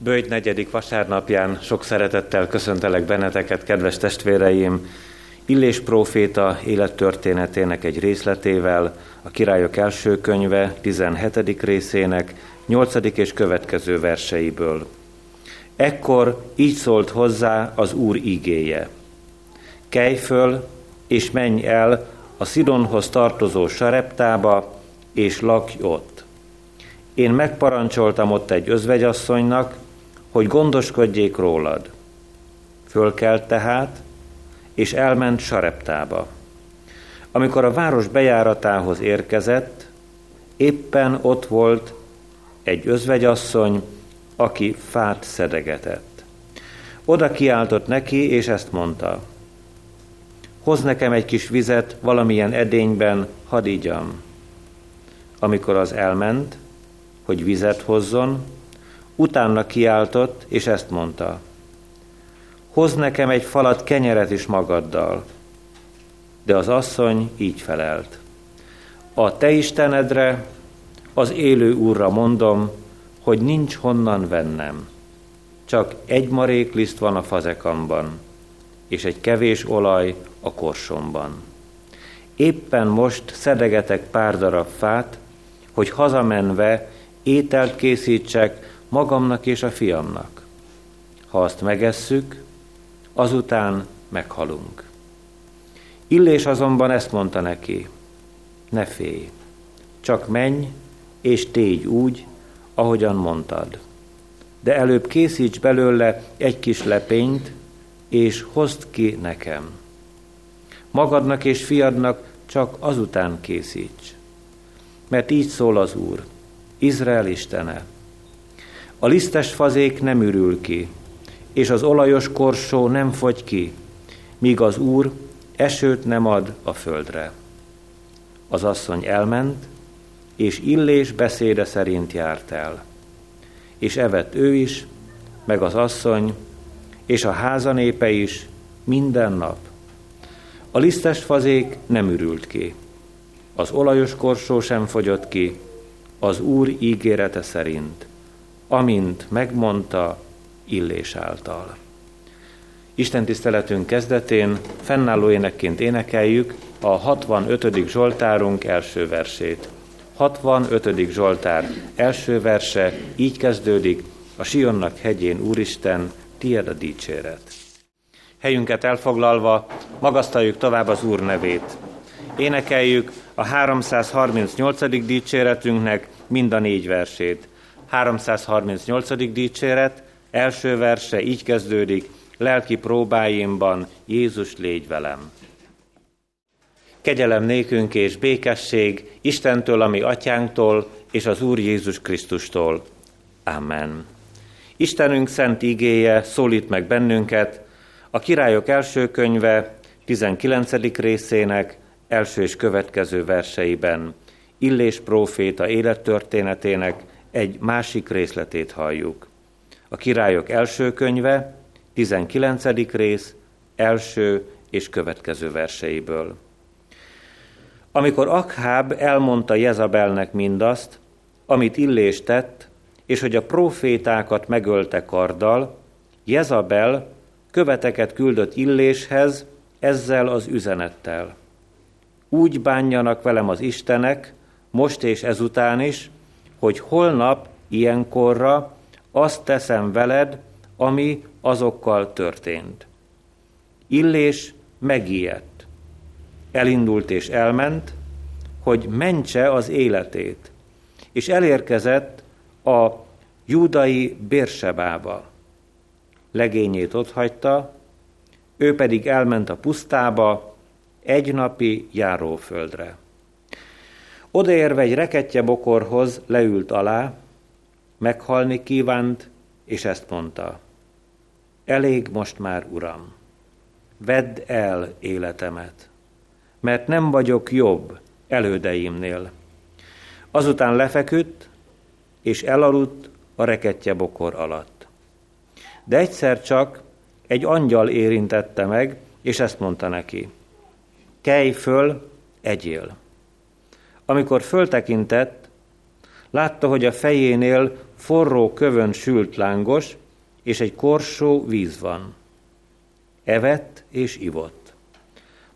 Bőjt negyedik vasárnapján sok szeretettel köszöntelek benneteket, kedves testvéreim! Illés próféta élettörténetének egy részletével, a Királyok első könyve 17. részének 8. és következő verseiből. Ekkor így szólt hozzá az Úr igéje. Kelj föl, és menj el a Szidonhoz tartozó Sareptába, és lakj ott. Én megparancsoltam ott egy özvegyasszonynak, hogy gondoskodjék rólad. Fölkelt tehát, és elment Sareptába. Amikor a város bejáratához érkezett, éppen ott volt egy özvegyasszony, aki fát szedegetett. Oda kiáltott neki, és ezt mondta. Hoz nekem egy kis vizet valamilyen edényben, hadd igyam. Amikor az elment, hogy vizet hozzon, utána kiáltott, és ezt mondta. Hoz nekem egy falat kenyeret is magaddal. De az asszony így felelt. A te Istenedre, az élő úrra mondom, hogy nincs honnan vennem. Csak egy marék liszt van a fazekamban, és egy kevés olaj a korsomban. Éppen most szedegetek pár darab fát, hogy hazamenve ételt készítsek magamnak és a fiamnak. Ha azt megesszük, azután meghalunk. Illés azonban ezt mondta neki, ne félj, csak menj és tégy úgy, ahogyan mondtad. De előbb készíts belőle egy kis lepényt, és hozd ki nekem. Magadnak és fiadnak csak azután készíts. Mert így szól az Úr, Izrael Istene. A lisztes fazék nem ürül ki, és az olajos korsó nem fogy ki, míg az Úr esőt nem ad a földre. Az asszony elment, és Illés beszéde szerint járt el. És evett ő is, meg az asszony, és a házanépe is minden nap. A lisztes fazék nem ürült ki, az olajos korsó sem fogyott ki, az Úr ígérete szerint, amint megmondta Illés által. Isten tiszteletünk kezdetén fennálló énekként énekeljük a 65. Zsoltárunk első versét. 65. Zsoltár első verse így kezdődik, a Sionnak hegyén Úristen, tiéd a dicséret. Helyünket elfoglalva, magasztaljuk tovább az Úr nevét. Énekeljük a 338. dicséretünknek mind a négy versét. 338. dicséret, első verse így kezdődik, lelki próbáimban Jézus légy velem. Kegyelem nékünk és békesség Istentől, ami atyánktól, és az Úr Jézus Krisztustól. Amen. Istenünk szent igéje szólít meg bennünket a királyok első könyve 19. részének első és következő verseiben. Illés próféta élettörténetének egy másik részletét halljuk. A királyok első könyve, 19. rész, első és következő verseiből. Amikor Akháb elmondta Jezabelnek mindazt, amit Illés tett, és hogy a profétákat megölte karddal, Jezabel követeket küldött Illéshez ezzel az üzenettel. Úgy bánjanak velem az Istenek, most és ezután is, hogy holnap ilyenkorra azt teszem veled, ami azokkal történt. Illés megijedt. Elindult és elment, hogy mentse az életét, és elérkezett a judai Bérsebába. Legényét otthagyta, ő pedig elment a pusztába, egy napi járóföldre. Odaérve egy reketje bokorhoz leült alá, meghalni kívánt, és ezt mondta. Elég most már, Uram, vedd el életemet, mert nem vagyok jobb elődeimnél. Azután lefeküdt, és elaludt a reketje bokor alatt. De egyszer csak egy angyal érintette meg, és ezt mondta neki. Kelj föl, egyél. Amikor föltekintett, látta, hogy a fejénél forró kövön sült lángos, és egy korsó víz van. Evett és ivott.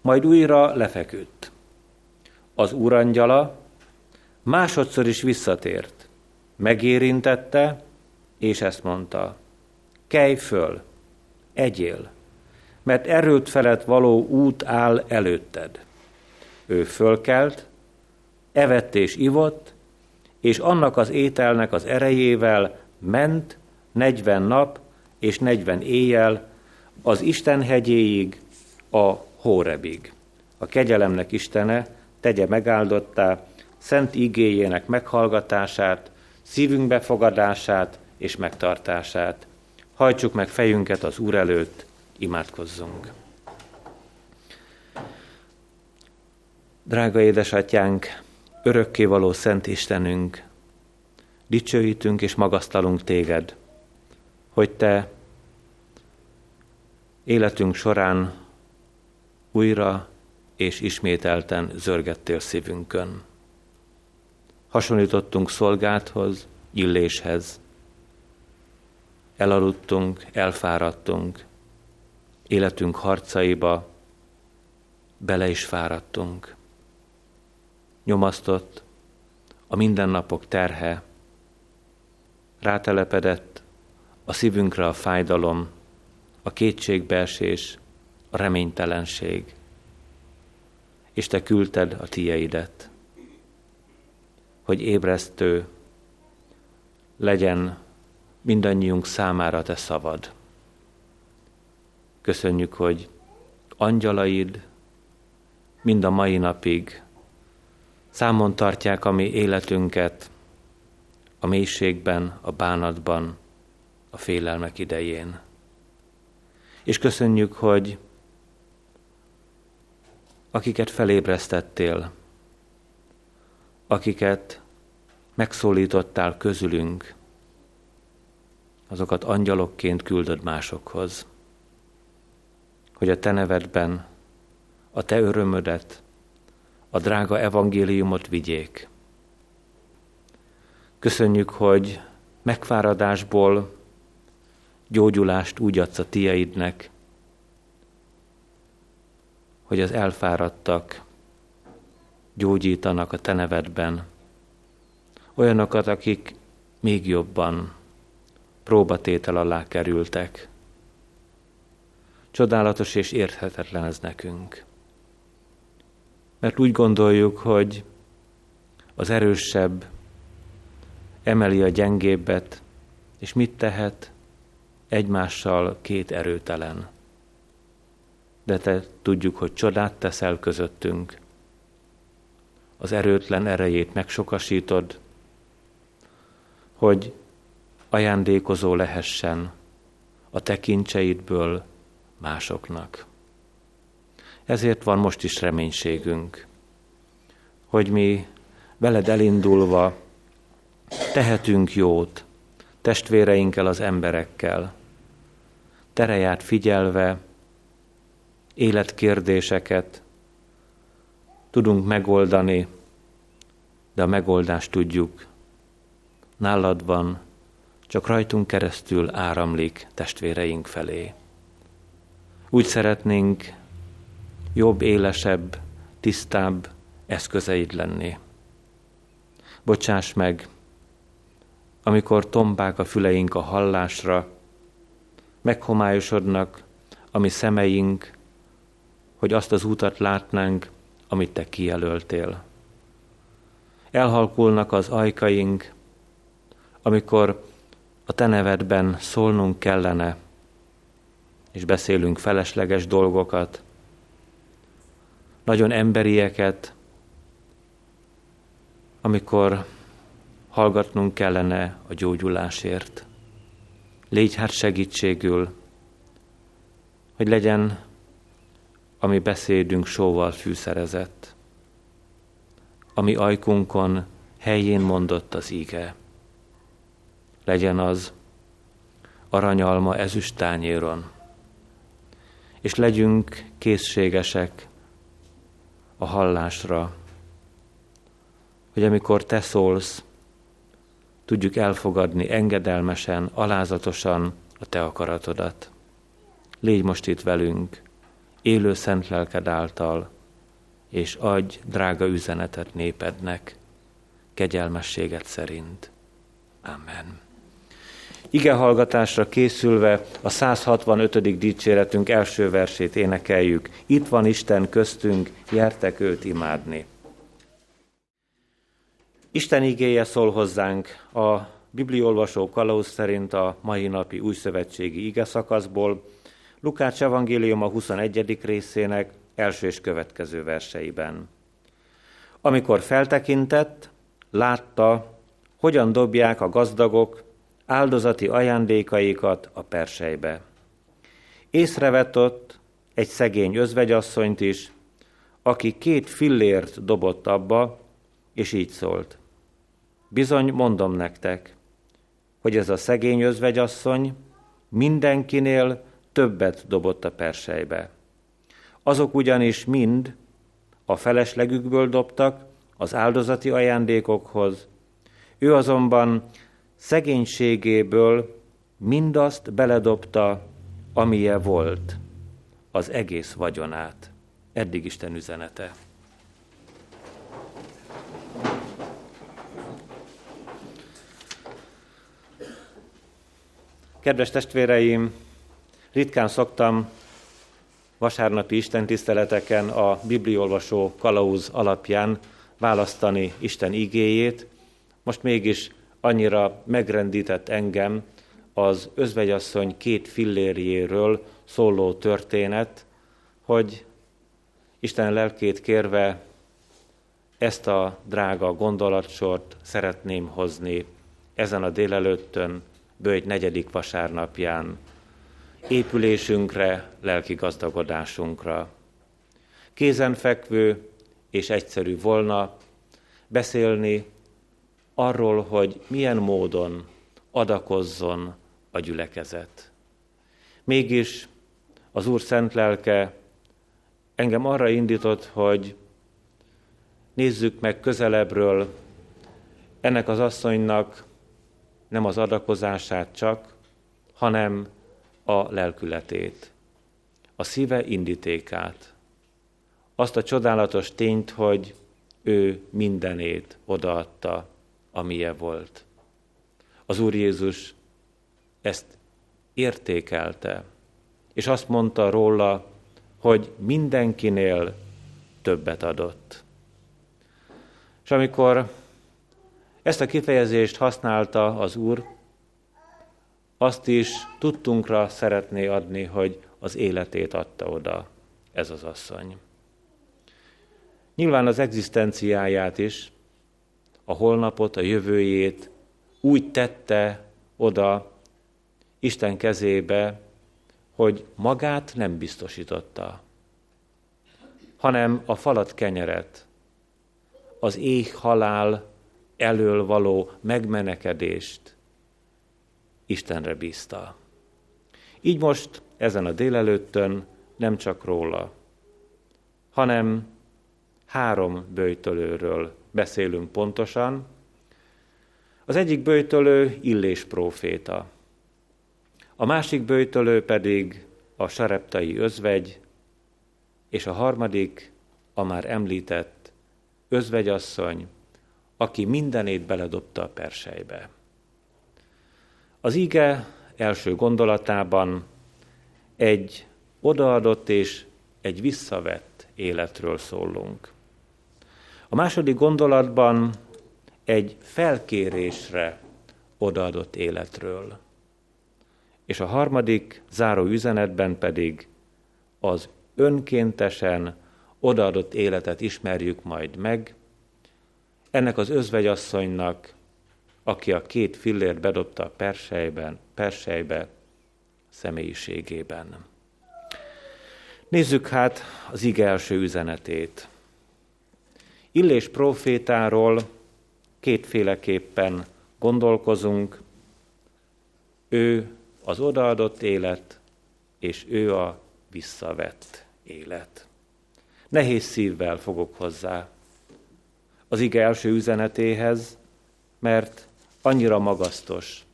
Majd újra lefeküdt. Az úrangyala másodszor is visszatért. Megérintette, és ezt mondta. Kelj föl, egyél, mert erőt felett való út áll előtted. Ő fölkelt, evett és ivott, és annak az ételnek az erejével ment negyven nap és negyven éjjel az Isten hegyéig, a Hórebig. A kegyelemnek Istene tegye megáldottá szent igéjének meghallgatását, szívünk befogadását és megtartását. Hajtsuk meg fejünket az Úr előtt, imádkozzunk. Drága édesatyánk, örökkévaló Szent Istenünk, dicsőítünk és magasztalunk téged, hogy te életünk során újra és ismételten zörgettél szívünkön. Hasonlítottunk szolgáthoz, illéshez. Elaludtunk, elfáradtunk, életünk harcaiba bele is fáradtunk. Nyomasztott a mindennapok terhe, rátelepedett a szívünkre a fájdalom, a kétségbeesés, a reménytelenség, és te küldted a tieidet, hogy ébresztő legyen mindannyiunk számára te szavad. Köszönjük, hogy angyalaid mind a mai napig számon tartják a mi életünket a mélységben, a bánatban, a félelmek idején. És köszönjük, hogy akiket felébresztettél, akiket megszólítottál közülünk, azokat angyalokként küldöd másokhoz, hogy a te nevedben a te örömödet, a drága evangéliumot vigyék. Köszönjük, hogy megfáradásból gyógyulást úgy adsz a tieidnek, hogy az elfáradtak gyógyítanak a te nevedben. Olyanokat, akik még jobban próbatétel alá kerültek. Csodálatos és érthetetlen ez nekünk. Mert úgy gondoljuk, hogy az erősebb emeli a gyengébbet, és mit tehet? Egymással két erőtelen. De te tudjuk, hogy csodát teszel közöttünk. Az erőtlen erejét megsokasítod, hogy ajándékozó lehessen a tekintseidből másoknak. Ezért van most is reménységünk, hogy mi veled elindulva tehetünk jót testvéreinkkel, az emberekkel, tereját figyelve, életkérdéseket tudunk megoldani, de a megoldást tudjuk. Nálad van, csak rajtunk keresztül áramlik testvéreink felé. Úgy szeretnénk jobb, élesebb, tisztább eszközeid lenni. Bocsáss meg, amikor tombák a füleink a hallásra, meghomályosodnak a mi szemeink, hogy azt az útat látnánk, amit te kijelöltél. Elhalkulnak az ajkaink, amikor a te nevedben szólnunk kellene, és beszélünk felesleges dolgokat, nagyon emberieket, amikor hallgatnunk kellene a gyógyulásért. Légy hát segítségül, hogy legyen ami beszédünk sóval fűszerezett, ami ajkunkon helyén mondott az íge. Legyen az aranyalma ezüst tányéron, és legyünk készségesek a hallásra, hogy amikor te szólsz, tudjuk elfogadni engedelmesen, alázatosan a Te akaratodat. Légy most itt velünk, élő szent lelked által, és adj drága üzenetet népednek, kegyelmességet szerint. Amen. Ige hallgatásra készülve a 165. dicséretünk első versét énekeljük. Itt van Isten köztünk, gyertek őt imádni. Isten igéje szól hozzánk a bibliolvasó kalauz szerint a mai napi újszövetségi ige szakaszból, Lukács evangélium a 21. részének első és következő verseiben. Amikor feltekintett, látta, hogyan dobják a gazdagok áldozati ajándékaikat a persejbe. Észrevett ott egy szegény özvegyasszonyt is, aki két fillért dobott abba, és így szólt. Bizony mondom nektek, hogy ez a szegény özvegyasszony mindenkinél többet dobott a persejbe. Azok ugyanis mind a feleslegükből dobtak az áldozati ajándékokhoz, ő azonban szegénységéből mindazt beledobta, amilyen volt, az egész vagyonát. Eddig Isten üzenete. Kedves testvéreim, ritkán szoktam vasárnapi istentiszteleteken a bibliolvasó kalauz alapján választani Isten igéjét. Most mégis annyira megrendített engem az özvegyasszony két fillérjéről szóló történet, hogy Isten lelkét kérve ezt a drága gondolatsort szeretném hozni ezen a délelőttön, bőjt negyedik vasárnapján, épülésünkre, lelki gazdagodásunkra. Kézenfekvő és egyszerű volna beszélni arról, hogy milyen módon adakozzon a gyülekezet. Mégis az Úr szent lelke engem arra indított, hogy nézzük meg közelebbről ennek az asszonynak nem az adakozását csak, hanem a lelkületét, a szíve indítékát, azt a csodálatos tényt, hogy ő mindenét odaadta amilyen volt. Az Úr Jézus ezt értékelte, és azt mondta róla, hogy mindenkinél többet adott. És amikor ezt a kifejezést használta az Úr, azt is tudtunkra szeretné adni, hogy az életét adta oda ez az asszony. Nyilván az egzisztenciáját is, a holnapot, a jövőjét úgy tette oda Isten kezébe, hogy magát nem biztosította, hanem a falat kenyeret, az éh halál elől való megmenekedést Istenre bízta. Így most ezen a délelőttön nem csak róla, hanem három bőjtölőről beszélünk pontosan. Az egyik bőjtölő Illés próféta, a másik bőjtölő pedig a sareptai özvegy, és a harmadik a már említett özvegyasszony, aki mindenét beledobta a persejbe. Az ige első gondolatában egy odaadott és egy visszavett életről szólunk. A második gondolatban egy felkérésre odaadott életről. És a harmadik záró üzenetben pedig az önkéntesen odaadott életet ismerjük majd meg, ennek az özvegyasszonynak, aki a két fillért bedobta a persejben, persejbe személyiségében. Nézzük hát az ige első üzenetét. Illés profétáról kétféleképpen gondolkozunk. Ő az odaadott élet, és ő a visszavett élet. Nehéz szívvel fogok hozzá az ige első üzenetéhez, mert annyira magasztos,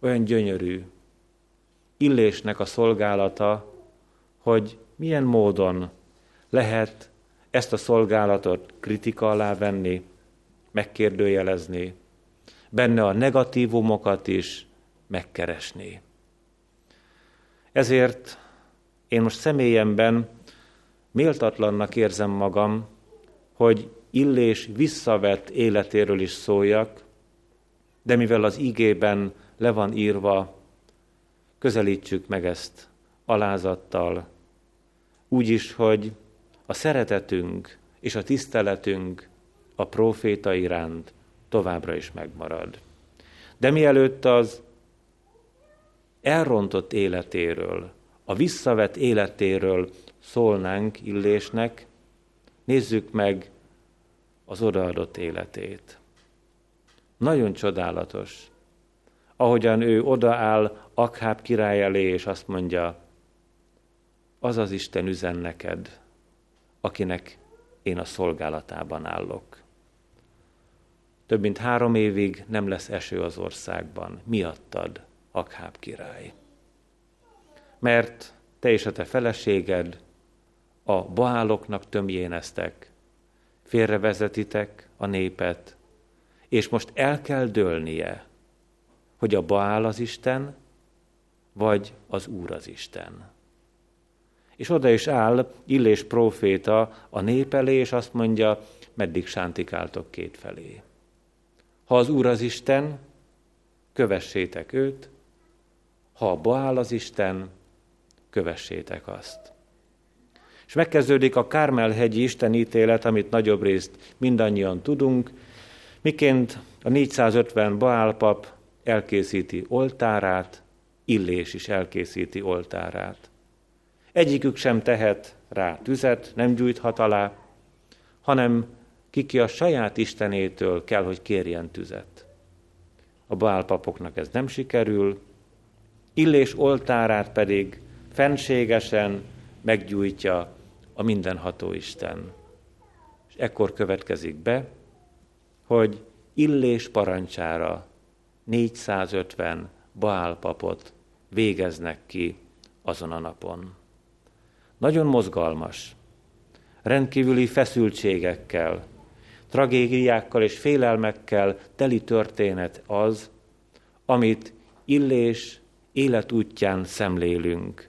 olyan gyönyörű, illésnek a szolgálata, hogy milyen módon lehet ezt a szolgálatot kritika alá venni, megkérdőjelezni, benne a negatívumokat is megkeresni. Ezért én most személyemben méltatlannak érzem magam, hogy Illés visszavett életéről is szóljak, de mivel az igében le van írva, közelítsük meg ezt alázattal, úgy is, hogy a szeretetünk és a tiszteletünk a próféta iránt továbbra is megmarad. De mielőtt az elrontott életéről, a visszavett életéről szólnánk Illésnek, nézzük meg az odaadott életét. Nagyon csodálatos, ahogyan ő odaáll Akháb király elé, és azt mondja, az az Isten üzen neked, akinek én a szolgálatában állok. Több mint három évig nem lesz eső az országban. Miattad, Akháb király. Mert te és a te feleséged a baáloknak tömjéneztek, félrevezetitek a népet, és most el kell dőlnie, hogy a Baál az Isten, vagy az Úr az Isten. És oda is áll Illés próféta a nép elé, és azt mondja, meddig sántikáltok kétfelé. Ha az Úr az Isten, kövessétek őt, ha a Baál az Isten, kövessétek azt. És megkezdődik a Kármel-hegyi istenítélet, amit nagyobb részt mindannyian tudunk, miként a 450 Baálpap elkészíti oltárát, Illés is elkészíti oltárát. Egyikük sem tehet rá tüzet, nem gyújthat alá, hanem kiki a saját istenétől kell, hogy kérjen tüzet. A bálpapoknak ez nem sikerül, Illés oltárát pedig fenségesen meggyújtja a mindenható Isten. És ekkor következik be, hogy Illés parancsára 450 Baálpapot végeznek ki azon a napon. Nagyon mozgalmas, rendkívüli feszültségekkel, tragédiákkal és félelmekkel teli történet az, amit Illés életútján szemlélünk.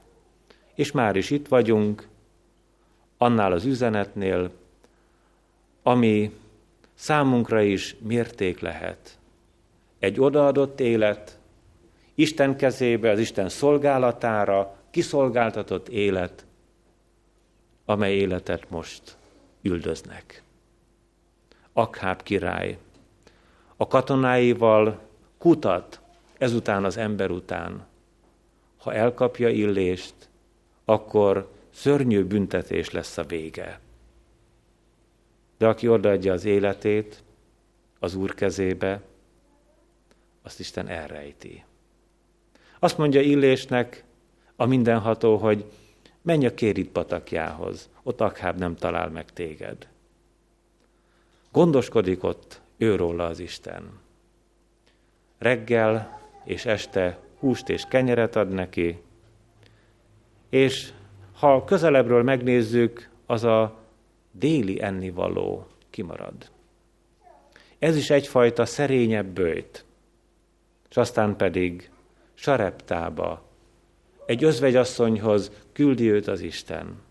És már is itt vagyunk, annál az üzenetnél, ami számunkra is mérték lehet. Egy odaadott élet, Isten kezébe, az Isten szolgálatára kiszolgáltatott élet, amely életet most üldöznek. Akháb király a katonáival kutat ezután az ember után. Ha elkapja illést, akkor szörnyű büntetés lesz a vége. De aki odaadja az életét az Úr kezébe, azt Isten elrejti. Azt mondja Illésnek a mindenható, hogy menj a Kérit patakjához, ott Akháb nem talál meg téged. Gondoskodik ott őróla az Isten. Reggel és este húst és kenyeret ad neki, és ha közelebbről megnézzük, az a déli ennivaló kimarad. Ez is egyfajta szerényebb bőjt, és aztán pedig sareptába, egy özvegyasszonyhoz küldi őt az Isten.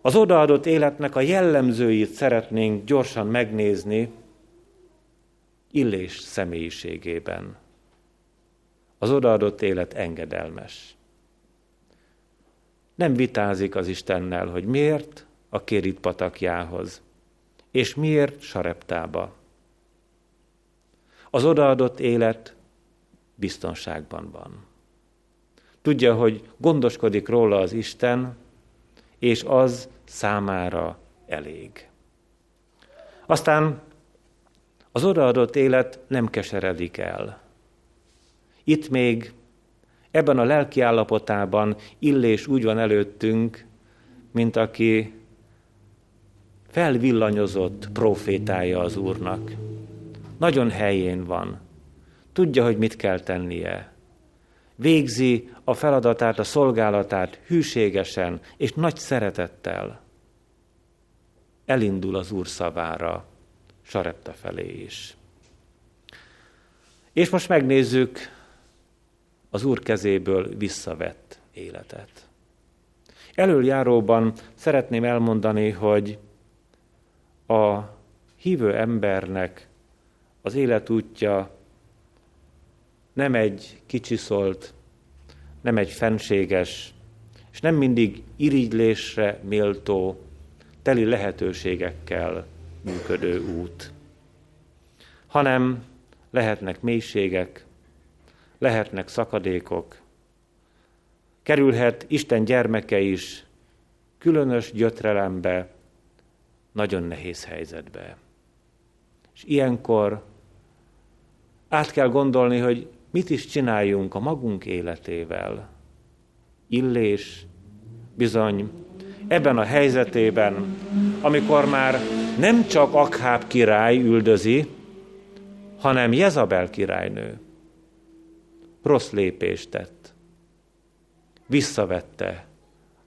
Az odaadott életnek a jellemzőit szeretnénk gyorsan megnézni Illés személyiségében. Az odaadott élet engedelmes. Nem vitázik az Istennel, hogy miért a kérit patakjához, és miért sareptába. Az odaadott élet biztonságban van. Tudja, hogy gondoskodik róla az Isten, és az számára elég. Aztán az odaadott élet nem keseredik el. Itt még ebben a lelki állapotában Illés úgy van előttünk, mint aki felvillanyozott profétája az Úrnak. nagyon helyén van. Tudja, hogy mit kell tennie. Végzi a feladatát, a szolgálatát hűségesen és nagy szeretettel. Elindul az Úr szavára, Sarepta felé is. És most megnézzük az Úr kezéből visszavett életet. Előjáróban szeretném elmondani, hogy a hívő embernek az életútja nem egy kicsiszolt, nem egy fenséges, és nem mindig irigylésre méltó, teli lehetőségekkel működő út, hanem lehetnek mélységek, lehetnek szakadékok, kerülhet Isten gyermeke is különös gyötrelembe, nagyon nehéz helyzetbe. És ilyenkor át kell gondolni, hogy mit is csináljunk a magunk életével. Illés bizony ebben a helyzetében, amikor már nem csak Akháb király üldözi, hanem Jezabel királynő rossz lépést tett. Visszavette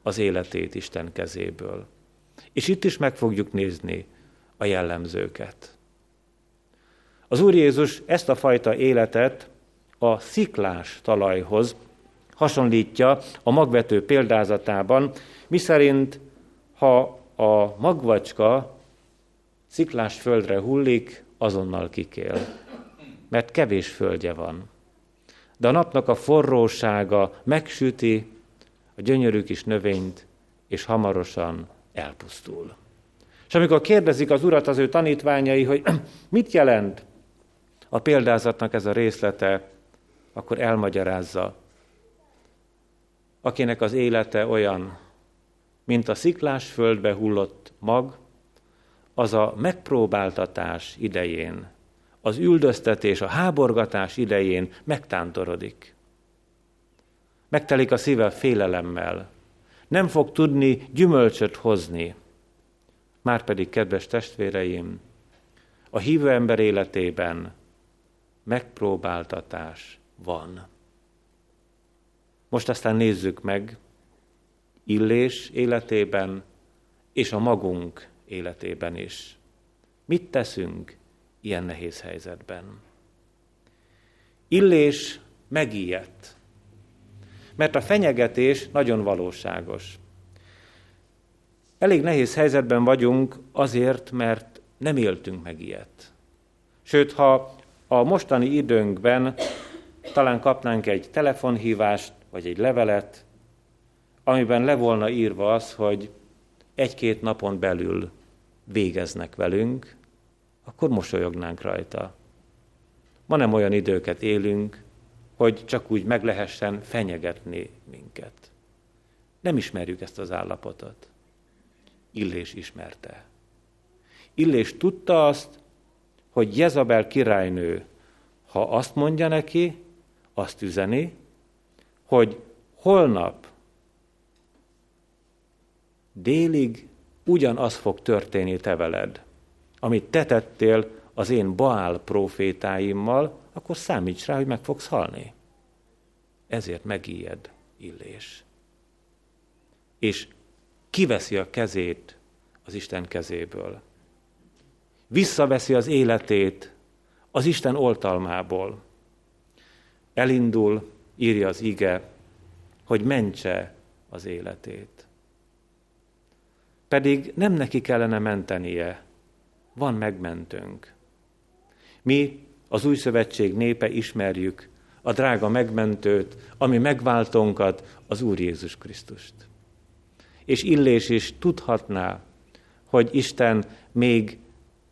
az életét Isten kezéből. És itt is meg fogjuk nézni a jellemzőket. Az Úr Jézus ezt a fajta életet a sziklás talajhoz hasonlítja a magvető példázatában, miszerint ha a magvacska sziklás földre hullik, azonnal kikél, mert kevés földje van. De a napnak a forrósága megsüti a gyönyörű kis növényt, és hamarosan elpusztul. És amikor kérdezik az urat az ő tanítványai, hogy mit jelent a példázatnak ez a részlete, akkor elmagyarázza. Akinek az élete olyan, mint a sziklás földbe hullott mag, az a megpróbáltatás idején, az üldöztetés, a háborgatás idején megtántorodik. Megtelik a szíve félelemmel, nem fog tudni gyümölcsöt hozni. Márpedig, kedves testvéreim, a hívő ember életében megpróbáltatás van. Most aztán nézzük meg Illés életében és a magunk életében is. Mit teszünk ilyen nehéz helyzetben? Illés megijedt, mert a fenyegetés nagyon valóságos. Elég nehéz helyzetben vagyunk azért, mert nem éltünk meg ilyet. Sőt, ha a mostani időnkben talán kapnánk egy telefonhívást, vagy egy levelet, amiben le volna írva az, hogy egy-két napon belül végeznek velünk, akkor mosolyognánk rajta. Ma nem olyan időket élünk, hogy csak úgy meg lehessen fenyegetni minket. Nem ismerjük ezt az állapotot. Illés ismerte. Illés tudta azt, hogy Jezabel királynő, ha azt mondja neki, azt üzeni, hogy holnap délig ugyanaz fog történni te veled, amit te tettél az én Baál profétáimmal, akkor számíts rá, hogy meg fogsz halni. Ezért megijed Illés. És kiveszi a kezét az Isten kezéből. Visszaveszi az életét az Isten oltalmából. Elindul, írja az ige, hogy mentse az életét. Pedig nem neki kellene mentenie, van megmentőnk. Mi, az új szövetség népe ismerjük a drága megmentőt, ami megváltónkat, az Úr Jézus Krisztust. És Illés is tudhatná, hogy Isten még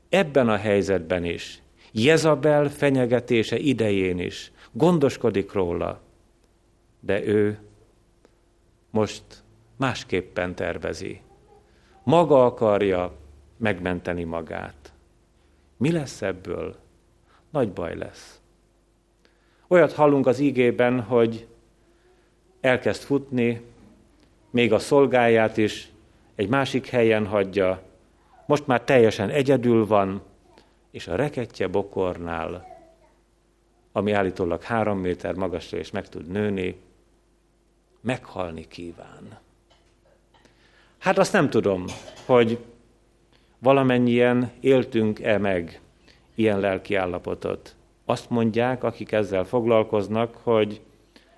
ebben a helyzetben is, Jezabel fenyegetése idején is gondoskodik róla, de ő most másképpen tervezi. Maga akarja megmenteni magát. Mi lesz ebből? Nagy baj lesz. Olyat hallunk az ígében, hogy elkezd futni, még a szolgáját is egy másik helyen hagyja, most már teljesen egyedül van, és a reketje bokornál, ami állítólag három méter magasra és meg tud nőni, meghalni kíván. Hát azt nem tudom, hogy valamennyien éltünk-e meg ilyen lelki állapotot. Azt mondják, akik ezzel foglalkoznak, hogy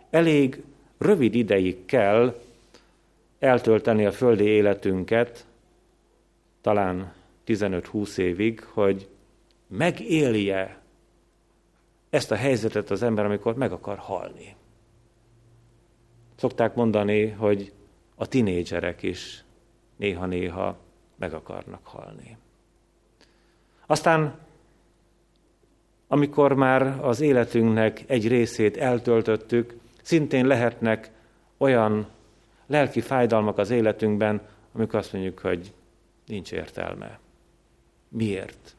elég rövid ideig kell eltölteni a földi életünket, talán 15-20 évig, hogy megélje ezt a helyzetet az ember, amikor meg akar halni. Szokták mondani, hogy a tinédzserek is néha-néha meg akarnak halni. Aztán, amikor már az életünknek egy részét eltöltöttük, szintén lehetnek olyan lelki fájdalmak az életünkben, amikor azt mondjuk, hogy nincs értelme. Miért?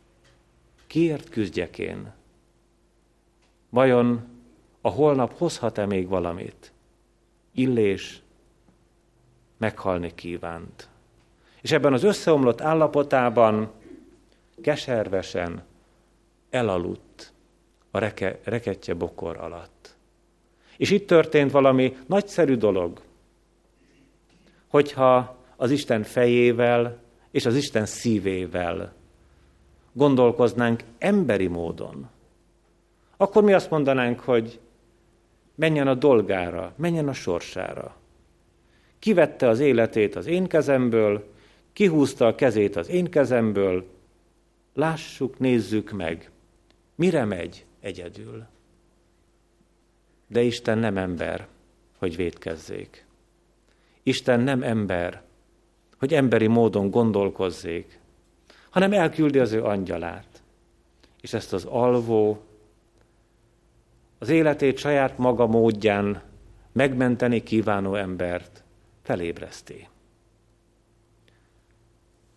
Kiért küzdjek én? Vajon a holnap hozhat-e még valamit? Illés meghalni kívánt. És ebben az összeomlott állapotában keservesen elaludt a reke, reketje bokor alatt. És itt történt valami nagyszerű dolog, hogyha az Isten fejével és az Isten szívével gondolkoznánk emberi módon, akkor mi azt mondanánk, hogy menjen a dolgára, menjen a sorsára. Kivette az életét az én kezemből, kihúzta a kezét az én kezemből, lássuk, nézzük meg, mire megy egyedül. De Isten nem ember, hogy védkezzék. Isten nem ember, hogy emberi módon gondolkozzék, hanem elküldi az ő angyalát. És ezt az alvó, az életét saját maga módján megmenteni kívánó embert felébreszti.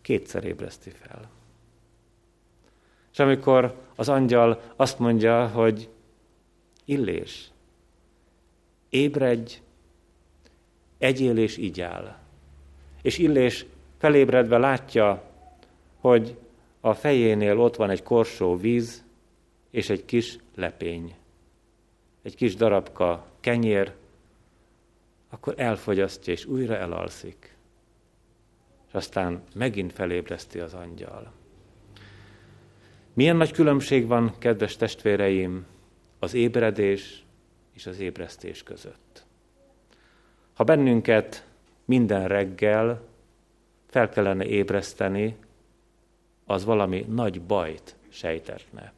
Kétszer ébreszti fel. És amikor az angyal azt mondja, hogy illés, ébredj, egyél és igyál. És illés felébredve látja, hogy a fejénél ott van egy korsó víz és egy kis lepény. Egy kis darabka kenyér, akkor elfogyasztja és újra elalszik. És aztán megint felébreszti az angyal. Milyen nagy különbség van, kedves testvéreim, az ébredés és az ébresztés között. Ha bennünket minden reggel fel kellene ébreszteni, az valami nagy bajt sejtetne.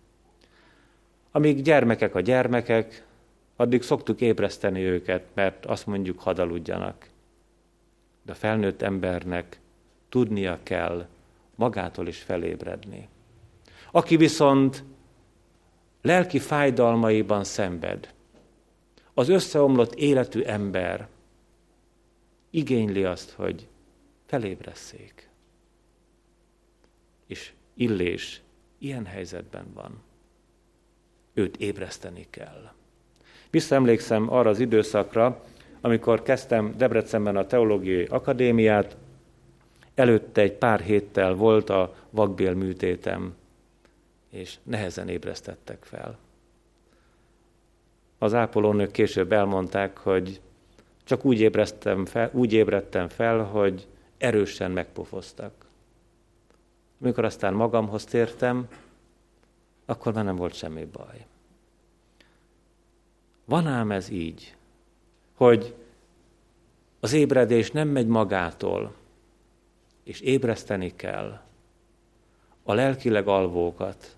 Amíg gyermekek a gyermekek, addig szoktuk ébreszteni őket, mert azt mondjuk hadaludjanak. De a felnőtt embernek tudnia kell magától is felébredni. Aki viszont lelki fájdalmaiban szenved, az összeomlott életű ember igényli azt, hogy felébresszék. És Illés ilyen helyzetben van. Őt ébreszteni kell. Visszaemlékszem arra az időszakra, amikor kezdtem Debrecenben a Teológiai Akadémiát, előtte egy pár héttel volt a vakbél műtétem, és nehezen ébresztettek fel. Az ápolónők később elmondták, hogy csak úgy, ébresztem fel, úgy ébredtem fel, hogy erősen megpofoztak. Amikor aztán magamhoz tértem, akkor már nem volt semmi baj. Van ám ez így, hogy az ébredés nem megy magától, és ébreszteni kell a lelkileg alvókat,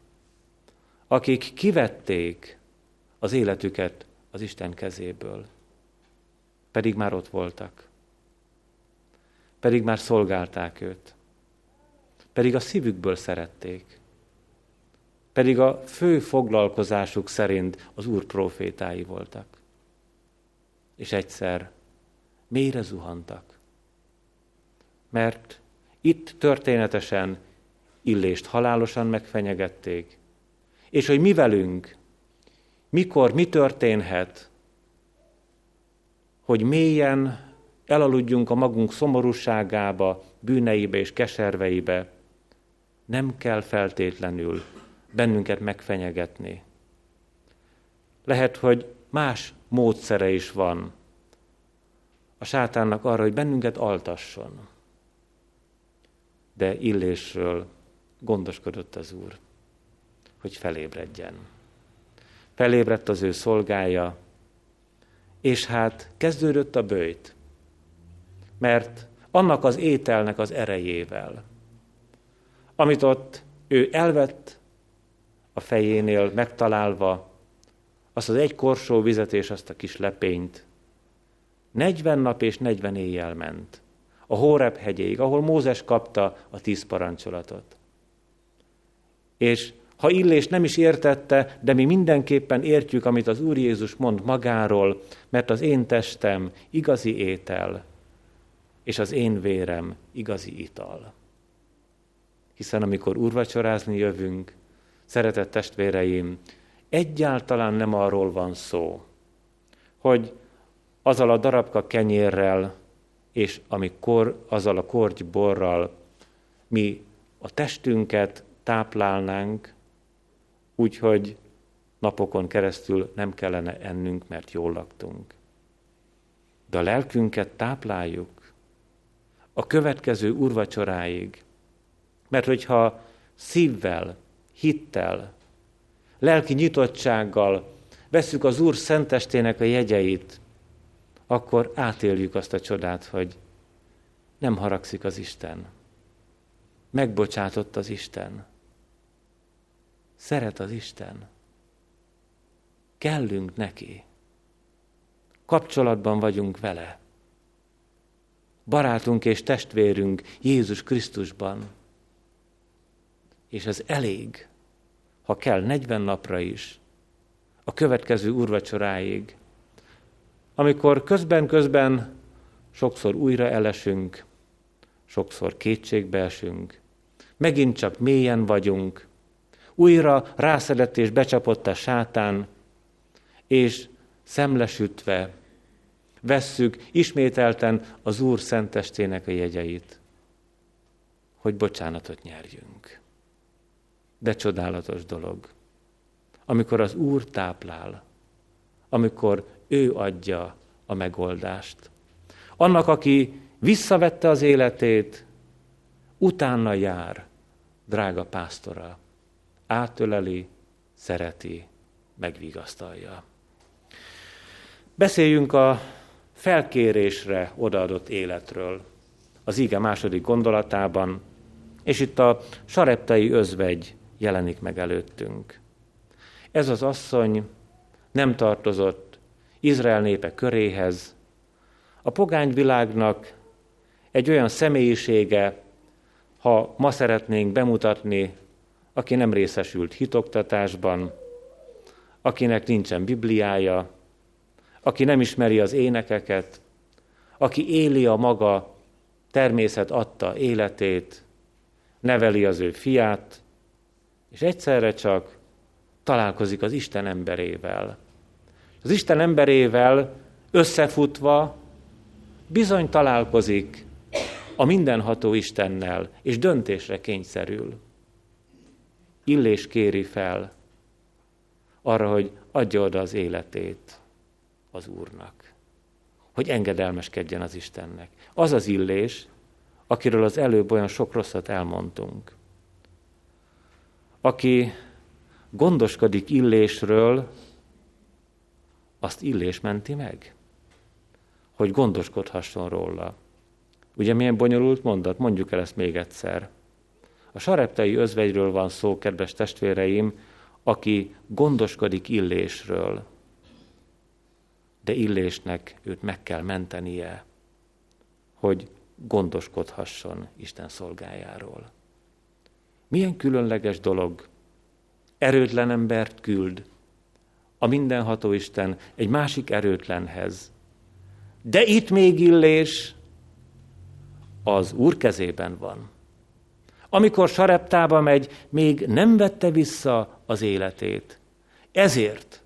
akik kivették az életüket az Isten kezéből, pedig már ott voltak, pedig már szolgálták őt, pedig a szívükből szerették, pedig a fő foglalkozásuk szerint az Úr profétái voltak. És egyszer mélyre zuhantak. Mert itt történetesen illést halálosan megfenyegették, és hogy mi velünk, mikor, mi történhet, hogy mélyen elaludjunk a magunk szomorúságába, bűneibe és keserveibe, nem kell feltétlenül bennünket megfenyegetni. Lehet, hogy más módszere is van a sátánnak arra, hogy bennünket altasson. De illésről gondoskodott az Úr, hogy felébredjen. Felébredt az ő szolgája, és hát kezdődött a bőjt, mert annak az ételnek az erejével, amit ott ő elvett a fejénél megtalálva, azt az egy korsó vizet és azt a kis lepényt, 40 nap és 40 éjjel ment a Hórep hegyéig, ahol Mózes kapta a tíz parancsolatot. És ha Illés nem is értette, de mi mindenképpen értjük, amit az Úr Jézus mond magáról, mert az én testem igazi étel, és az én vérem igazi ital. Hiszen amikor urvacsorázni jövünk, szeretett testvéreim, egyáltalán nem arról van szó, hogy azzal a darabka kenyérrel és amikor azzal a korty borral mi a testünket táplálnánk, úgyhogy napokon keresztül nem kellene ennünk, mert jól laktunk. De a lelkünket tápláljuk a következő urvacsoráig, mert hogyha szívvel, hittel, lelki nyitottsággal veszük az Úr szentestének a jegyeit, akkor átéljük azt a csodát, hogy nem haragszik az Isten. Megbocsátott az Isten. Szeret az Isten. Kellünk neki. Kapcsolatban vagyunk vele. Barátunk és testvérünk Jézus Krisztusban. És ez elég, ha kell 40 napra is, a következő urvacsoráig, amikor közben-közben sokszor újra elesünk, sokszor kétségbe esünk, megint csak mélyen vagyunk, újra rászedett és becsapott a sátán, és szemlesütve vesszük ismételten az Úr szentestének a jegyeit, hogy bocsánatot nyerjünk. De csodálatos dolog, amikor az Úr táplál, amikor ő adja a megoldást. Annak, aki visszavette az életét, utána jár, drága pásztora, átöleli, szereti, megvigasztalja. Beszéljünk a felkérésre odaadott életről az ige második gondolatában, és itt a sareptai özvegy jelenik meg előttünk. Ez az asszony nem tartozott Izrael népe köréhez, a pogány világnak egy olyan személyisége, ha ma szeretnénk bemutatni, aki nem részesült hitoktatásban, akinek nincsen Bibliája, aki nem ismeri az énekeket, aki éli a maga természet adta életét, neveli az ő fiát, és egyszerre csak találkozik az Isten emberével, az Isten emberével összefutva bizony találkozik a mindenható Istennel, és döntésre kényszerül. Illés kéri fel arra, hogy adja oda az életét az Úrnak, hogy engedelmeskedjen az Istennek. Az az illés, akiről az előbb olyan sok rosszat elmondtunk. Aki gondoskodik illésről, azt Illés menti meg, hogy gondoskodhasson róla. Ugye milyen bonyolult mondat? Mondjuk el ezt még egyszer. A sareptei özvegyről van szó, kedves testvéreim, aki gondoskodik Illésről. De Illésnek őt meg kell mentenie, hogy gondoskodhasson Isten szolgájáról. Milyen különleges dolog. Erőtlen embert küld, a mindenható Isten egy másik erőtlenhez. De itt még illés az Úr kezében van. Amikor sareptába megy, még nem vette vissza az életét. Ezért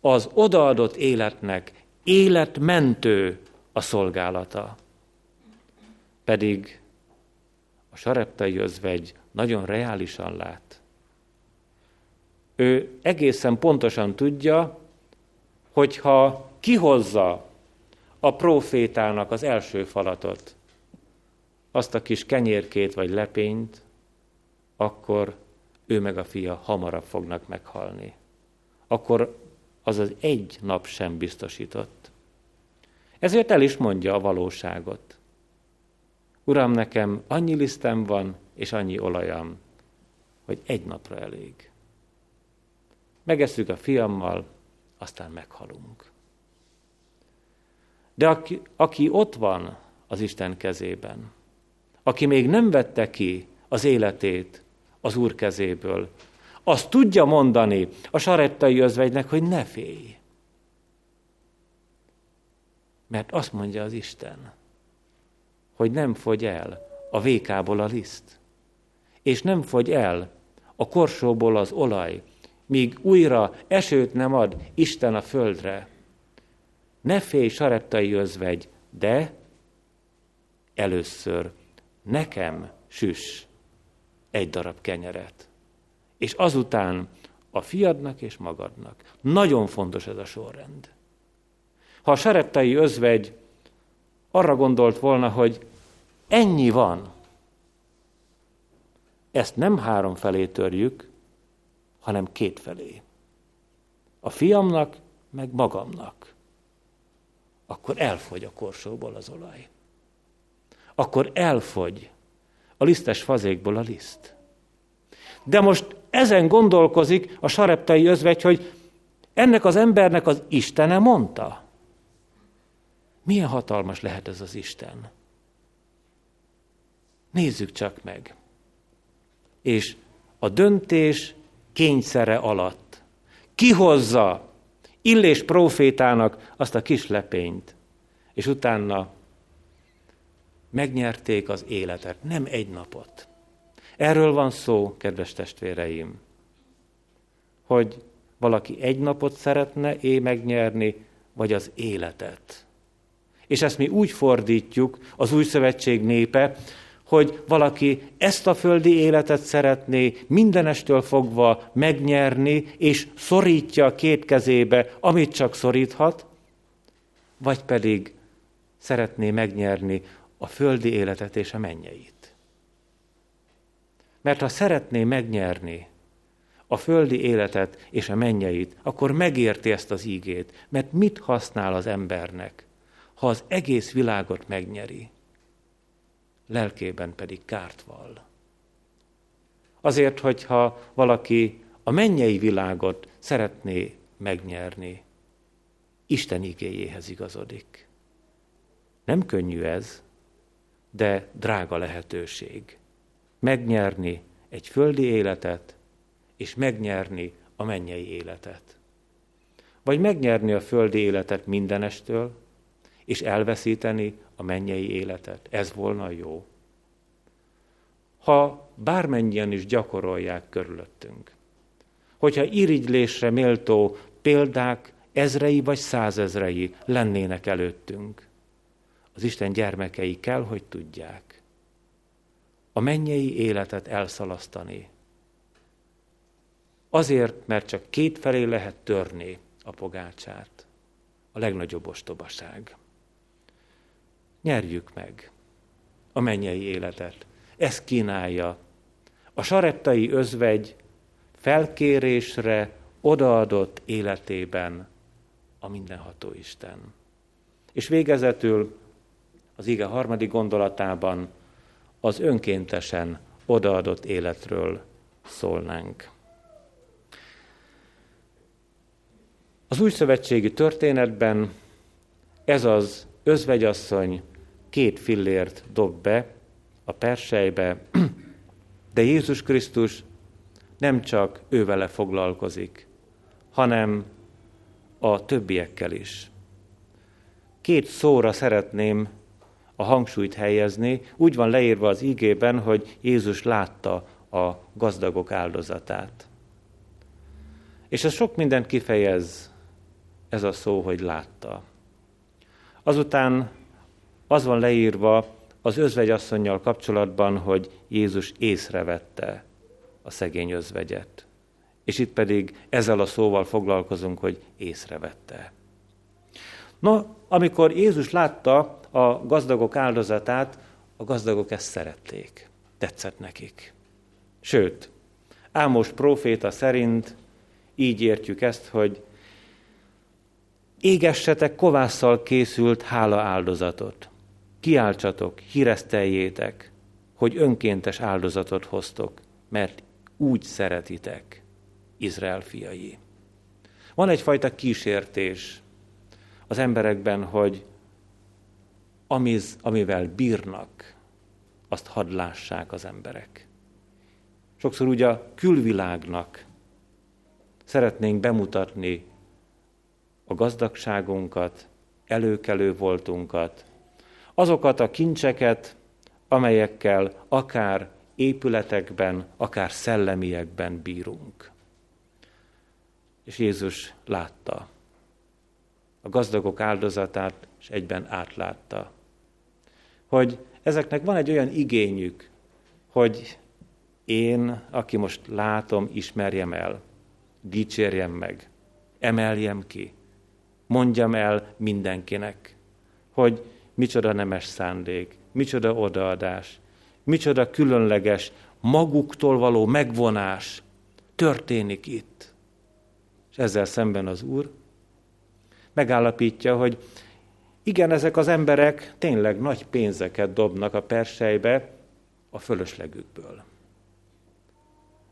az odaadott életnek életmentő a szolgálata. Pedig sareptai özvegy nagyon reálisan lát. ő egészen pontosan tudja, hogyha kihozza a profétának az első falatot, azt a kis kenyérkét vagy lepényt, akkor ő meg a fia hamarabb fognak meghalni. Akkor az az egy nap sem biztosított. Ezért el is mondja a valóságot. Uram, nekem annyi lisztem van, és annyi olajam, hogy egy napra elég. Megesszük a fiammal, aztán meghalunk. De aki, aki ott van az Isten kezében, aki még nem vette ki az életét az Úr kezéből, az tudja mondani a sarettai özvegynek, hogy ne félj. Mert azt mondja az Isten, hogy nem fogy el a vékából a liszt, és nem fogy el a korsóból az olaj, míg újra esőt nem ad Isten a földre. Ne félj, sarettai özvegy, de először nekem süss egy darab kenyeret. És azután a fiadnak és magadnak. Nagyon fontos ez a sorrend. Ha a sarettai özvegy arra gondolt volna, hogy ennyi van, ezt nem három felé törjük, hanem két felé. A fiamnak, meg magamnak. Akkor elfogy a korsóból az olaj. Akkor elfogy a lisztes fazékból a liszt. De most ezen gondolkozik a sareptai özvegy, hogy ennek az embernek az Istene mondta. Milyen hatalmas lehet ez az Isten? Nézzük csak meg. És a döntés kényszere alatt kihozza Illés profétának azt a kis lepényt, és utána megnyerték az életet, nem egy napot. Erről van szó, kedves testvéreim, hogy valaki egy napot szeretne é megnyerni, vagy az életet. És ezt mi úgy fordítjuk, az új szövetség népe, hogy valaki ezt a földi életet szeretné mindenestől fogva megnyerni, és szorítja a két kezébe, amit csak szoríthat, vagy pedig szeretné megnyerni a földi életet és a mennyeit. Mert ha szeretné megnyerni a földi életet és a mennyeit, akkor megérti ezt az ígét, mert mit használ az embernek, ha az egész világot megnyeri, lelkében pedig kárt vall. Azért, hogyha valaki a mennyei világot szeretné megnyerni, Isten igéjéhez igazodik. Nem könnyű ez, de drága lehetőség. Megnyerni egy földi életet, és megnyerni a mennyei életet. Vagy megnyerni a földi életet mindenestől, és elveszíteni a mennyei életet. Ez volna jó. Ha bármennyien is gyakorolják körülöttünk, hogyha irigylésre méltó példák ezrei vagy százezrei lennének előttünk, az Isten gyermekei kell, hogy tudják a mennyei életet elszalasztani. Azért, mert csak két felé lehet törni a pogácsát. A legnagyobb ostobaság. Nyerjük meg a mennyei életet. Ez kínálja. A sarettai özvegy felkérésre odaadott életében a mindenható Isten. És végezetül az ige harmadik gondolatában az önkéntesen odaadott életről szólnánk. Az új szövetségi történetben ez az özvegyasszony két fillért dob be a persejbe, de Jézus Krisztus nem csak ővele foglalkozik, hanem a többiekkel is. Két szóra szeretném a hangsúlyt helyezni. Úgy van leírva az ígében, hogy Jézus látta a gazdagok áldozatát. És ez sok mindent kifejez, ez a szó, hogy látta. Azután az van leírva az özvegyasszonynal kapcsolatban, hogy Jézus észrevette a szegény özvegyet. És itt pedig ezzel a szóval foglalkozunk, hogy észrevette. No, amikor Jézus látta a gazdagok áldozatát, a gazdagok ezt szerették. Tetszett nekik. Sőt, Ámos próféta szerint így értjük ezt, hogy égessetek kovásszal készült hála áldozatot. Kiáltsatok, híreszteljétek, hogy önkéntes áldozatot hoztok, mert úgy szeretitek, Izrael fiai. Van egyfajta kísértés az emberekben, hogy amiz, amivel bírnak, azt hadd lássák az emberek. Sokszor úgy a külvilágnak szeretnénk bemutatni a gazdagságunkat, előkelő voltunkat, azokat a kincseket, amelyekkel akár épületekben, akár szellemiekben bírunk. És Jézus látta a gazdagok áldozatát, és egyben átlátta, hogy ezeknek van egy olyan igényük, hogy én, aki most látom, ismerjem el, dicsérjem meg, emeljem ki, mondjam el mindenkinek, hogy micsoda nemes szándék, micsoda odaadás, micsoda különleges, maguktól való megvonás történik itt. És ezzel szemben az Úr megállapítja, hogy igen, ezek az emberek tényleg nagy pénzeket dobnak a persejbe a fölöslegükből.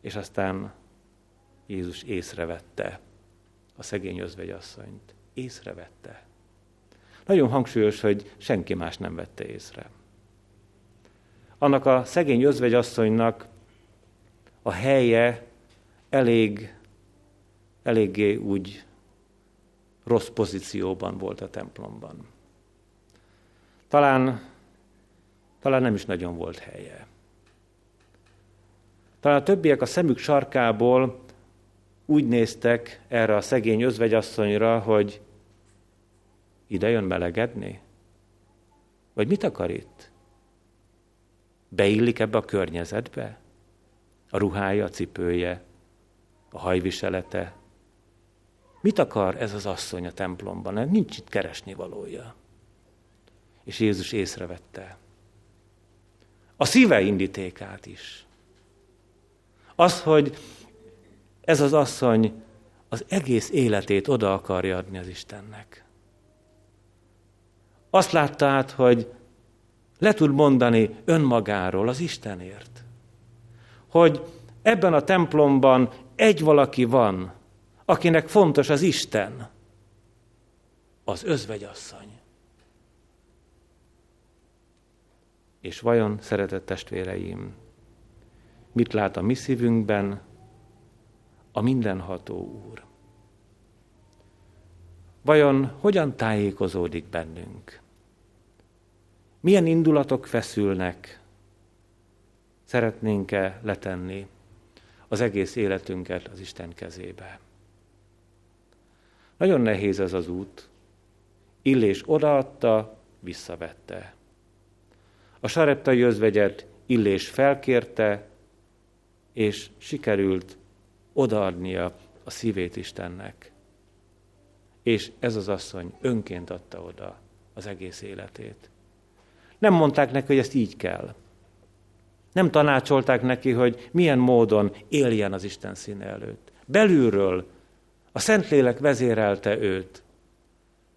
És aztán Jézus észrevette a szegény özvegyasszonyt. Észrevette. Nagyon hangsúlyos, hogy senki más nem vette észre. Annak a szegény özvegyasszonynak a helye elég, eléggé úgy rossz pozícióban volt a templomban. Talán, talán nem is nagyon volt helye. Talán a többiek a szemük sarkából úgy néztek erre a szegény özvegyasszonyra, hogy ide jön melegedni? Vagy mit akar itt? Beillik ebbe a környezetbe? A ruhája, a cipője, a hajviselete? Mit akar ez az asszony a templomban? Nincs itt keresni valója. És Jézus észrevette. A szíve indítékát is. Az, hogy ez az asszony az egész életét oda akarja adni az Istennek. Azt látta át, hogy le tud mondani önmagáról az Istenért. Hogy ebben a templomban egy valaki van, akinek fontos az Isten, az özvegyasszony. És vajon, szeretett testvéreim, mit lát a mi szívünkben a mindenható Úr? Vajon hogyan tájékozódik bennünk? Milyen indulatok feszülnek? Szeretnénk-e letenni az egész életünket az Isten kezébe? Nagyon nehéz ez az út. Illés odaadta, visszavette. A sareptai özvegyet Illés felkérte, és sikerült odaadnia a szívét Istennek. És ez az asszony önként adta oda az egész életét. Nem mondták neki, hogy ezt így kell. Nem tanácsolták neki, hogy milyen módon éljen az Isten színe előtt. Belülről a Szentlélek vezérelte őt,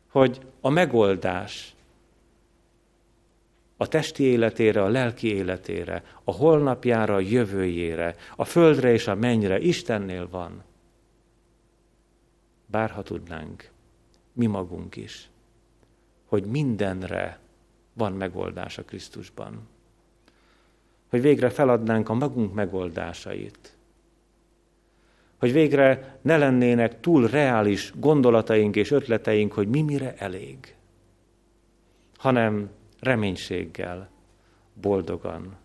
hogy a megoldás a testi életére, a lelki életére, a holnapjára, a jövőjére, a földre és a mennyre Istennél van. Bárha tudnánk, mi magunk is, hogy mindenre van megoldás a Krisztusban. Hogy végre feladnánk a magunk megoldásait. Hogy végre ne lennének túl reális gondolataink és ötleteink, hogy mi mire elég. Hanem reménységgel, boldogan,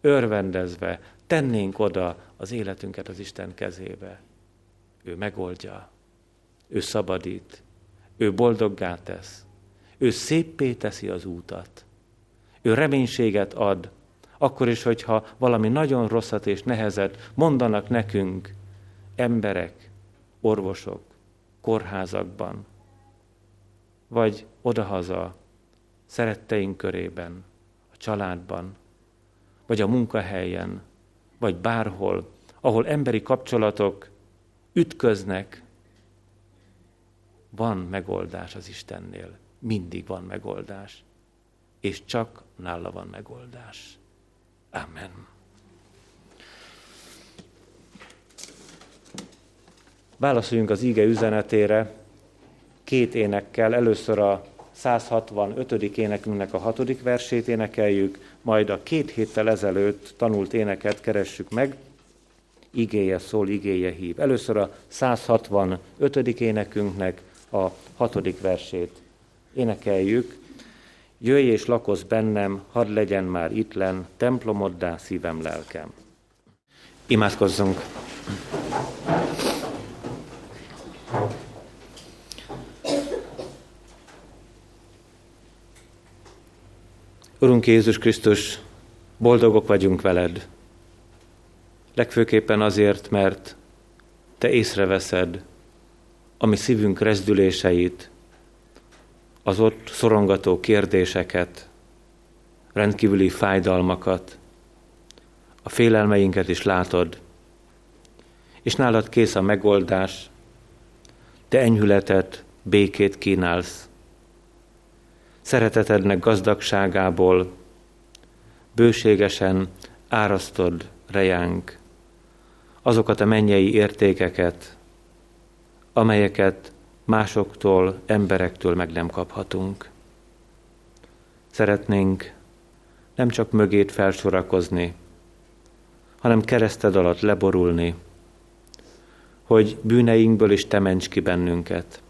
örvendezve tennénk oda az életünket az Isten kezébe. Ő megoldja, ő szabadít, ő boldoggá tesz, ő széppé teszi az útat, ő reménységet ad, akkor is, hogyha valami nagyon rosszat és nehezet mondanak nekünk, emberek, orvosok, kórházakban, vagy odahaza, szeretteink körében, a családban, vagy a munkahelyen, vagy bárhol, ahol emberi kapcsolatok ütköznek, van megoldás az Istennél. Mindig van megoldás. És csak nála van megoldás. Amen. Válaszoljunk az íge üzenetére két énekkel. Először a 165. énekünknek a hatodik versét énekeljük, majd a két héttel ezelőtt tanult éneket keressük meg, igéje szól, igéje hív. Először a 165. énekünknek a hatodik versét énekeljük. Jöjj és lakozz bennem, hadd legyen már ittlen, templomoddá szívem, lelkem. Imádkozzunk! Urunk Jézus Krisztus, boldogok vagyunk veled. Legfőképpen azért, mert Te észreveszed a mi szívünk rezdüléseit, az ott szorongató kérdéseket, rendkívüli fájdalmakat, a félelmeinket is látod, és nálad kész a megoldás, te enyhületet, békét kínálsz. Szeretetednek gazdagságából bőségesen árasztod rejánk azokat a mennyei értékeket, amelyeket másoktól, emberektől meg nem kaphatunk. Szeretnénk nem csak mögét felsorakozni, hanem kereszted alatt leborulni, hogy bűneinkből is te ments ki bennünket,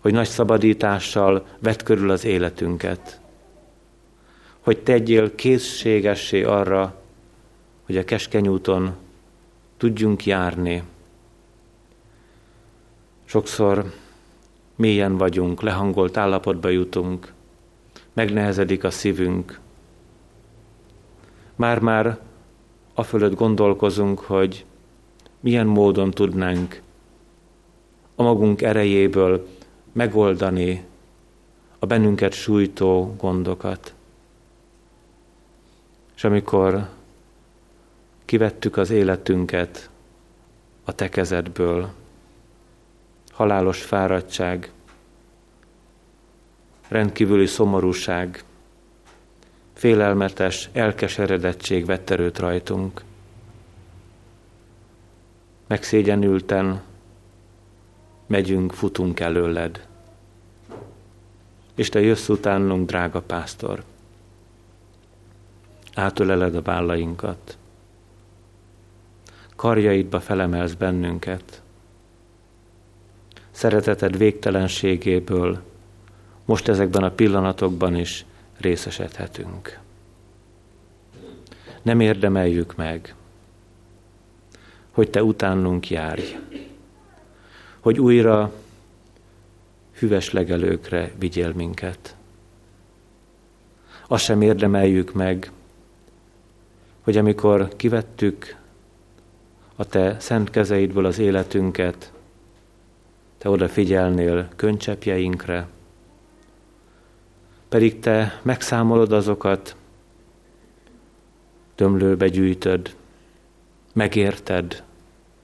hogy nagy szabadítással vett körül az életünket, hogy tegyél készségessé arra, hogy a keskeny úton tudjunk járni. Sokszor mélyen vagyunk, lehangolt állapotba jutunk, megnehezedik a szívünk. Már-már a fölött gondolkozunk, hogy milyen módon tudnánk a magunk erejéből megoldani a bennünket sújtó gondokat. És amikor kivettük az életünket a te kezedből, halálos fáradtság, rendkívüli szomorúság, félelmetes elkeseredettség vett erőt rajtunk. Megszégyenülten megyünk, futunk előled, és te jössz utánunk, drága pásztor. Átöleled a vállainkat, karjaidba felemelsz bennünket, szereteted végtelenségéből most ezekben a pillanatokban is részesedhetünk. Nem érdemeljük meg, hogy te utánunk járj, hogy újra hüves legelőkre vigyél minket. Azt sem érdemeljük meg, hogy amikor kivettük a te szent kezeidből az életünket, te odafigyelnél könycsepjeinkre, pedig te megszámolod azokat, tömlőbe gyűjtöd, megérted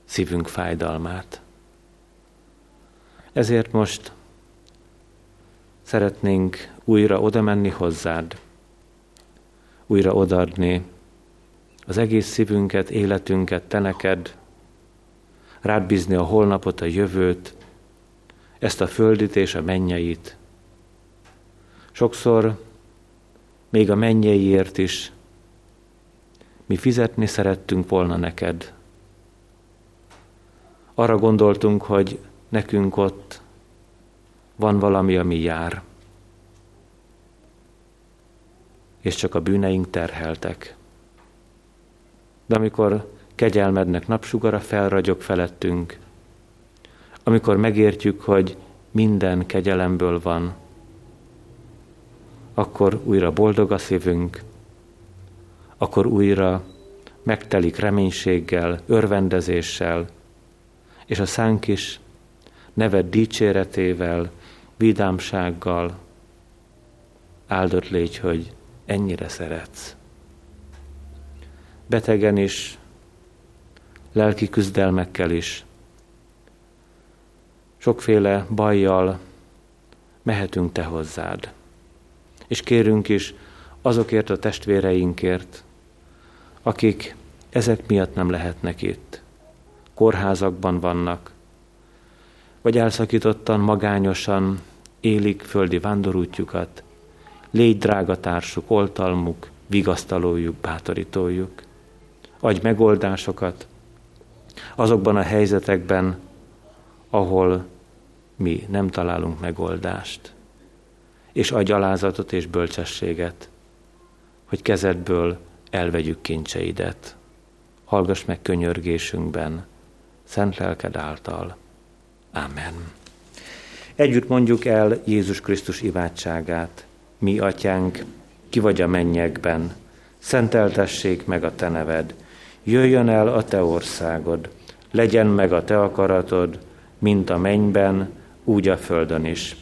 szívünk fájdalmát. Ezért most szeretnénk újra oda menni hozzád, újra odaadni az egész szívünket, életünket te neked, rád bízni a holnapot, a jövőt, ezt a földit és a mennyeit. Sokszor még a mennyeiért is mi fizetni szerettünk volna neked. Arra gondoltunk, hogy nekünk ott van valami, ami jár. És csak a bűneink terheltek. De amikor kegyelmednek napsugara felragyog felettünk, amikor megértjük, hogy minden kegyelemből van, akkor újra boldog a szívünk, akkor újra megtelik reménységgel, örvendezéssel, és a szánk is neved dicséretével, vidámsággal áldott légy, hogy ennyire szeretsz. Betegen is, lelki küzdelmekkel is, sokféle bajjal mehetünk Te hozzád. És kérünk is azokért a testvéreinkért, akik ezek miatt nem lehetnek itt. Kórházakban vannak, vagy elszakítottan, magányosan élik földi vándorútjukat, légy drága társuk, oltalmuk, vigasztalójuk, bátorítójuk. Adj megoldásokat azokban a helyzetekben, ahol mi nem találunk megoldást. És adj alázatot és bölcsességet, hogy kezedből elvegyük kincseidet. Hallgass meg könyörgésünkben, szent lelked által. Amen. Együtt mondjuk el Jézus Krisztus imádságát. Mi, atyánk, ki vagy a mennyekben, szenteltessék meg a te neved, jöjjön el a te országod, legyen meg a te akaratod, mint a mennyben, úgy a földön is.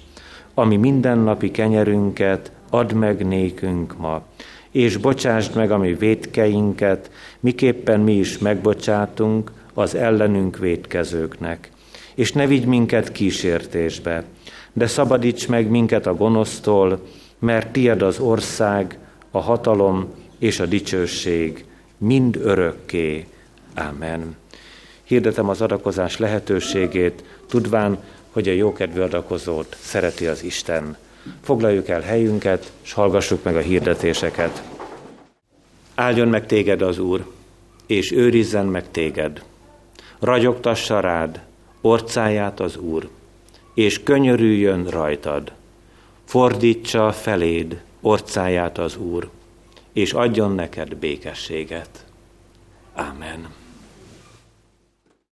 Ami mindennapi kenyerünket add meg nékünk ma, és bocsásd meg a mi védkeinket, miképpen mi is megbocsátunk az ellenünk védkezőknek. És ne vigy minket kísértésbe, de szabadíts meg minket a gonosztól, mert tied az ország, a hatalom és a dicsőség mind örökké. Amen. Hirdetem az adakozás lehetőségét, tudván, hogy a jókedvű adakozót szereti az Isten. Foglaljuk el helyünket, és hallgassuk meg a hirdetéseket. Áldjon meg téged az Úr, és őrizzen meg téged. Ragyogtassa rád orcáját az Úr, és könyörüljön rajtad. Fordítsa feléd orcáját az Úr, és adjon neked békességet. Amen.